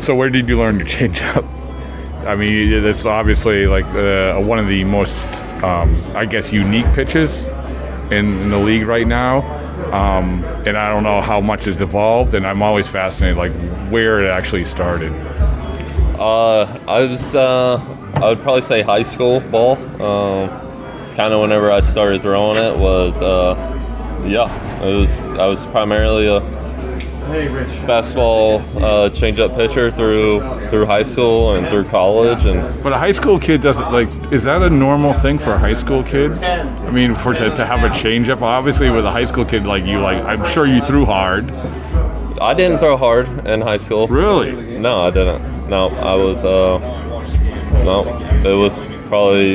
So where did you learn to change up? I mean, it's obviously like uh, one of the most, um, I guess, unique pitches in, in the league right now. Um, and I don't know how much has evolved, and I'm always fascinated, like where it actually started. Uh, I was, uh, I would probably say high school ball. Um, it's kind of whenever I started throwing it was, uh, yeah, it was. I was primarily a fastball uh, changeup pitcher through through high school and through college, and But a high school kid doesn't like. Is that a normal thing for a high school kid? I mean, for to, to have a changeup. Obviously, with a high school kid like you, like I'm sure you threw hard. I didn't throw hard in high school. Really? No, I didn't. No, I was. Uh, no, it was probably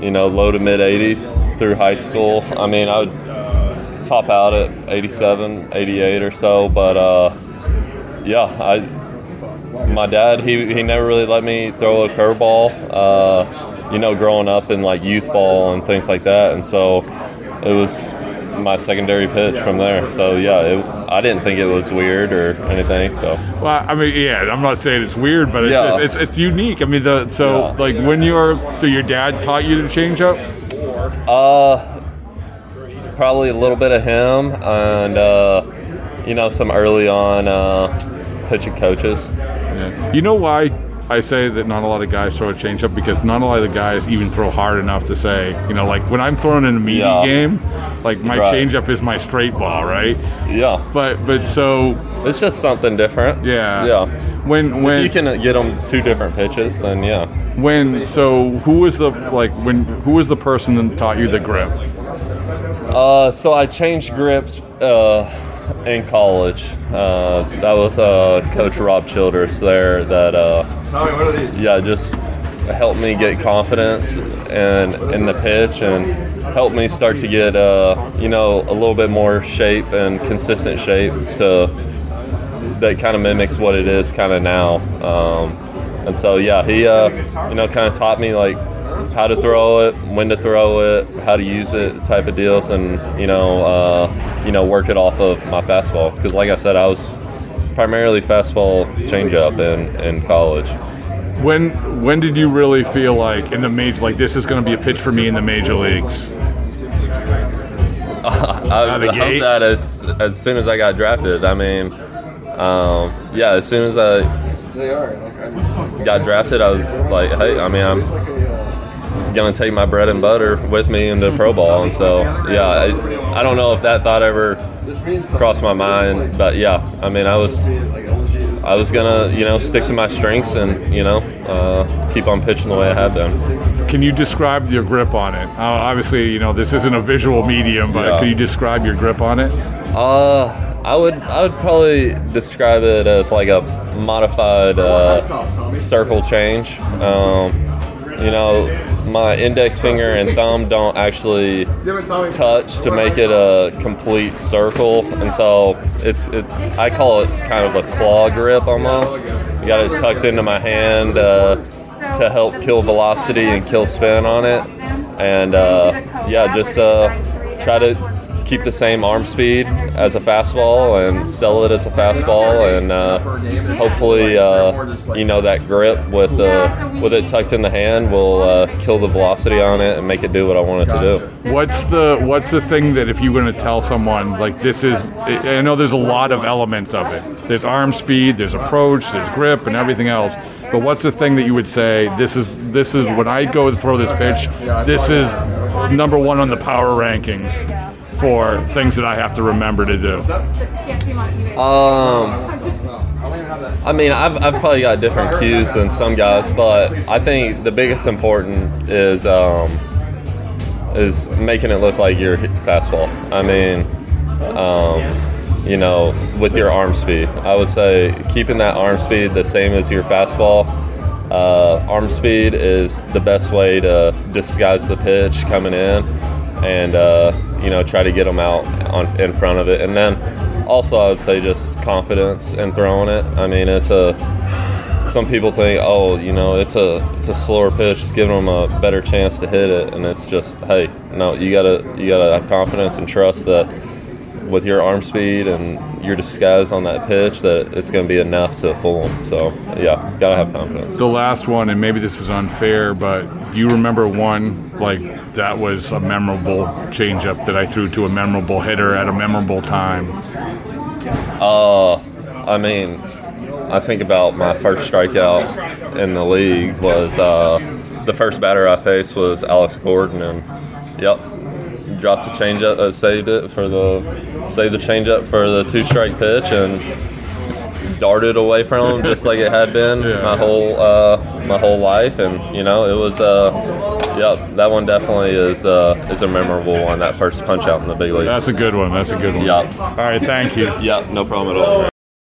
you know low to mid 80s through high school. I mean, I would top out at 87, 88 or so, but uh, yeah, I. My dad, he, he never really let me throw a curveball. Uh, you know, growing up in like youth ball and things like that, and so it was my secondary pitch from there. So yeah, it, I didn't think it was weird or anything. So Well, I mean, yeah, I'm not saying it's weird, but it's Yeah. just, it's, it's unique. I mean, the so Yeah. like when you're so your dad taught you to change up. Uh, probably a little bit of him and uh, you know some early on uh, pitching coaches. You know why I say that not a lot of guys throw a changeup because not a lot of the guys even throw hard enough to say, you know, like when I'm throwing in a meaty Yeah. game, like my Right. changeup is my straight ball, right? Yeah, But but so it's just something different. yeah, Yeah. When when If you can get them two different pitches, then yeah. when so who was the like when who was the person that taught you the grip? Uh, so I changed grips uh, in college. Uh, that was uh, Coach Rob Childress there that uh, yeah just helped me get confidence and in the pitch and helped me start to get uh, you know a little bit more shape and consistent shape to that kind of mimics what it is kind of now. Um, and so yeah, he uh, you know kind of taught me like how to throw it, when to throw it, how to use it, type of deals, and you know uh, you know work it off of my fastball because like I said, I was primarily fastball changeup in in college. When when did you really feel like in the major like this is going to be a pitch for me in the major leagues? I of hope that as as soon as I got drafted. I mean, um, yeah, as soon as I got drafted, I was like, hey, I mean, I'm gonna take my bread and butter with me into pro ball, and so yeah, I, I don't know if that thought ever crossed my mind, but yeah, I mean, I was I was gonna you know stick to my strengths and you know uh, keep on pitching the way I had been. Can you describe your grip on it? Uh, obviously, you know this isn't a visual medium, but Yeah. can you describe your grip on it? Uh, I would I would probably describe it as like a modified uh, circle change. Um, you know, my index finger and thumb don't actually touch to make it a complete circle, and so it's it. I call it kind of a claw grip almost. You got it tucked into my hand uh, to help kill velocity and kill spin on it, and uh, yeah, just uh, try to keep the same arm speed as a fastball and sell it as a fastball and uh, hopefully uh, you know that grip with the with it tucked in the hand will uh, kill the velocity on it and make it do what I want it to do. What's the what's the thing that if you're going to tell someone like this is I know there's a lot of elements of it. There's arm speed, there's approach, there's grip and everything else. But what's the thing that you would say this is this is when I go throw this pitch, this is number 1 on the power rankings for things that I have to remember to do. Um, I mean, I've, I've probably got different cues than some guys, but I think the biggest important is um, is making it look like your fastball. I mean, um, you know, with your arm speed, I would say keeping that arm speed the same as your fastball. Uh, arm speed is the best way to disguise the pitch coming in, and uh, you know try to get them out on in front of it. And then also, I would say just confidence in throwing it. I mean, it's a some people think, oh, you know, it's a it's a slower pitch, it's giving them a better chance to hit it, and it's just, hey, no, you gotta you gotta have confidence and trust that with your arm speed and your disguise on that pitch that it's going to be enough to fool them. So yeah, gotta have confidence. The last one, and maybe this is unfair, but do you remember one like that was a memorable changeup that I threw to a memorable hitter at a memorable time? Uh, I mean, I think about my first strikeout in the league was uh, the first batter I faced was Alex Gordon, and yep, dropped the changeup, uh, saved it for the saved the changeup for the two strike pitch, and darted away from him just like it had been Yeah. my whole uh, my whole life, and you know it was. Uh, Yep, that one definitely is uh, is a memorable one. That first punch out in the big leagues. That's a good one. That's a good one. Yep. All right, thank you. Yep, no problem at all.